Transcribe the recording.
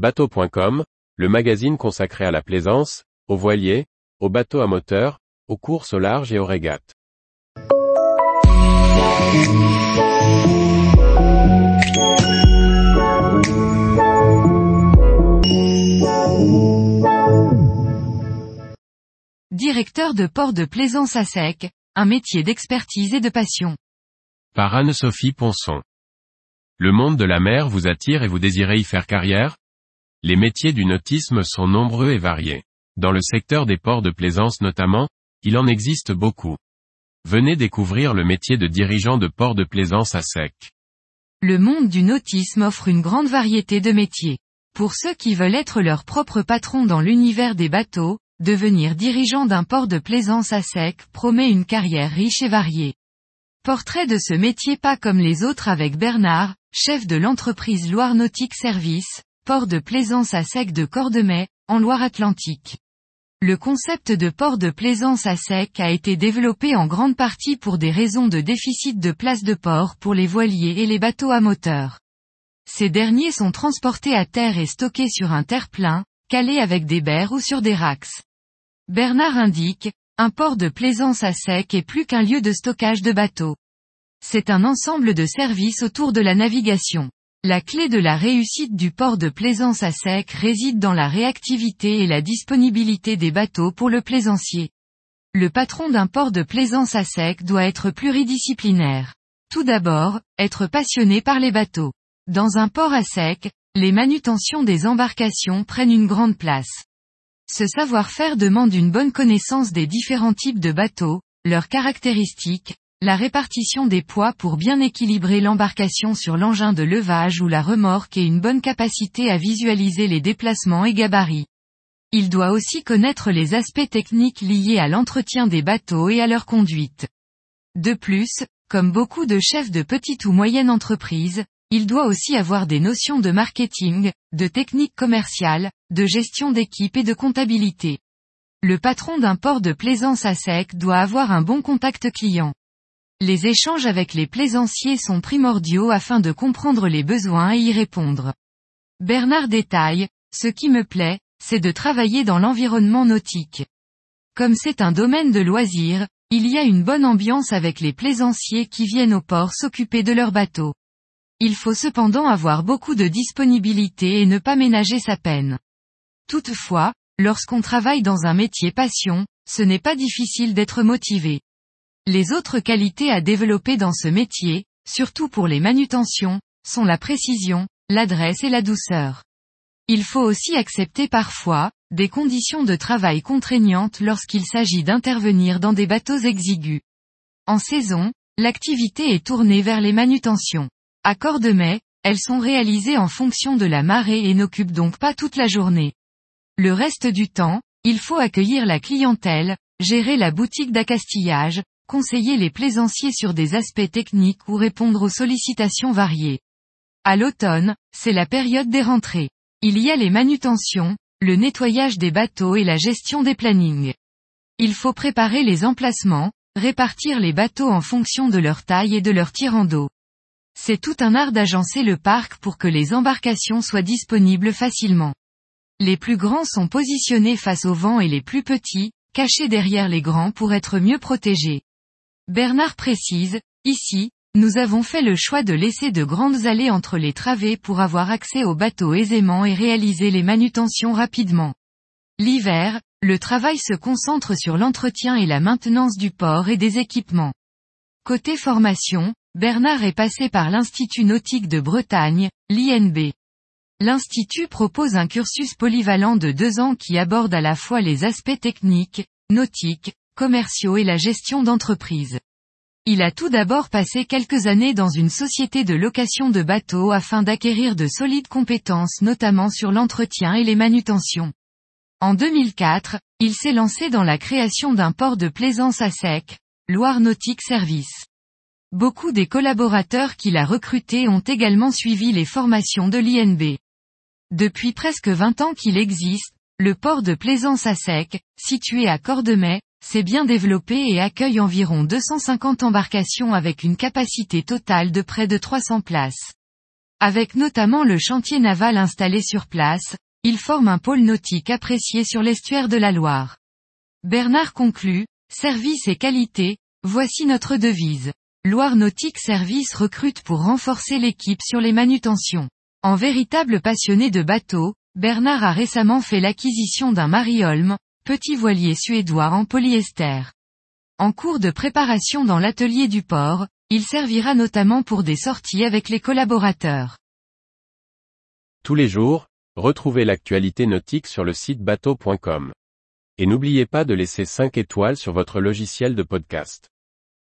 Bateau.com, le magazine consacré à la plaisance, aux voiliers, aux bateaux à moteur, aux courses au large et aux régates. Directeur de port de plaisance à sec, un métier d'expertise et de passion. Par Anne-Sophie Ponson. Le monde de la mer vous attire et vous désirez y faire carrière? Les métiers du nautisme sont nombreux et variés. Dans le secteur des ports de plaisance notamment, il en existe beaucoup. Venez découvrir le métier de dirigeant de port de plaisance à sec. Le monde du nautisme offre une grande variété de métiers. Pour ceux qui veulent être leur propre patron dans l'univers des bateaux, devenir dirigeant d'un port de plaisance à sec promet une carrière riche et variée. Portrait de ce métier pas comme les autres avec Bernard, chef de l'entreprise Loire Nautique Service, port de plaisance à sec de Cordemais, en Loire-Atlantique. Le concept de port de plaisance à sec a été développé en grande partie pour des raisons de déficit de place de port pour les voiliers et les bateaux à moteur. Ces derniers sont transportés à terre et stockés sur un terre-plein, calés avec des berres ou sur des racks. Bernard indique, un port de plaisance à sec est plus qu'un lieu de stockage de bateaux. C'est un ensemble de services autour de la navigation. La clé de la réussite du port de plaisance à sec réside dans la réactivité et la disponibilité des bateaux pour le plaisancier. Le patron d'un port de plaisance à sec doit être pluridisciplinaire. Tout d'abord, être passionné par les bateaux. Dans un port à sec, les manutentions des embarcations prennent une grande place. Ce savoir-faire demande une bonne connaissance des différents types de bateaux, leurs caractéristiques, la répartition des poids pour bien équilibrer l'embarcation sur l'engin de levage ou la remorque et une bonne capacité à visualiser les déplacements et gabarits. Il doit aussi connaître les aspects techniques liés à l'entretien des bateaux et à leur conduite. De plus, comme beaucoup de chefs de petite ou moyenne entreprise, il doit aussi avoir des notions de marketing, de technique commerciale, de gestion d'équipe et de comptabilité. Le patron d'un port de plaisance à sec doit avoir un bon contact client. Les échanges avec les plaisanciers sont primordiaux afin de comprendre les besoins et y répondre. Bernard détaille, ce qui me plaît, c'est de travailler dans l'environnement nautique. Comme c'est un domaine de loisirs, il y a une bonne ambiance avec les plaisanciers qui viennent au port s'occuper de leurs bateaux. Il faut cependant avoir beaucoup de disponibilité et ne pas ménager sa peine. Toutefois, lorsqu'on travaille dans un métier passion, ce n'est pas difficile d'être motivé. Les autres qualités à développer dans ce métier, surtout pour les manutentions, sont la précision, l'adresse et la douceur. Il faut aussi accepter parfois, des conditions de travail contraignantes lorsqu'il s'agit d'intervenir dans des bateaux exigus. En saison, l'activité est tournée vers les manutentions. À Cordemais, elles sont réalisées en fonction de la marée et n'occupent donc pas toute la journée. Le reste du temps, il faut accueillir la clientèle, gérer la boutique d'accastillage, conseiller les plaisanciers sur des aspects techniques ou répondre aux sollicitations variées. À l'automne, c'est la période des rentrées. Il y a les manutentions, le nettoyage des bateaux et la gestion des plannings. Il faut préparer les emplacements, répartir les bateaux en fonction de leur taille et de leur tirant d'eau. C'est tout un art d'agencer le parc pour que les embarcations soient disponibles facilement. Les plus grands sont positionnés face au vent et les plus petits, cachés derrière les grands pour être mieux protégés. Bernard précise, ici, nous avons fait le choix de laisser de grandes allées entre les travées pour avoir accès aux bateaux aisément et réaliser les manutentions rapidement. L'hiver, le travail se concentre sur l'entretien et la maintenance du port et des équipements. Côté formation, Bernard est passé par l'Institut nautique de Bretagne, l'INB. L'Institut propose un cursus polyvalent de deux ans qui aborde à la fois les aspects techniques, nautiques, commerciaux et la gestion d'entreprise. Il a tout d'abord passé quelques années dans une société de location de bateaux afin d'acquérir de solides compétences notamment sur l'entretien et les manutentions. En 2004, il s'est lancé dans la création d'un port de plaisance à sec, Loire Nautique Service. Beaucoup des collaborateurs qu'il a recrutés ont également suivi les formations de l'INB. Depuis presque 20 ans qu'il existe, le port de Plaisance à Sec, situé à Cordemais, s'est bien développé et accueille environ 250 embarcations avec une capacité totale de près de 300 places. Avec notamment le chantier naval installé sur place, il forme un pôle nautique apprécié sur l'estuaire de la Loire. Bernard conclut, Service et qualité, voici notre devise. Loire Nautique Service recrute pour renforcer l'équipe sur les manutentions. En véritable passionné de bateaux, Bernard a récemment fait l'acquisition d'un Mariholm, petit voilier suédois en polyester. En cours de préparation dans l'atelier du port, il servira notamment pour des sorties avec les collaborateurs. Tous les jours, retrouvez l'actualité nautique sur le site bateau.com. Et n'oubliez pas de laisser 5 étoiles sur votre logiciel de podcast.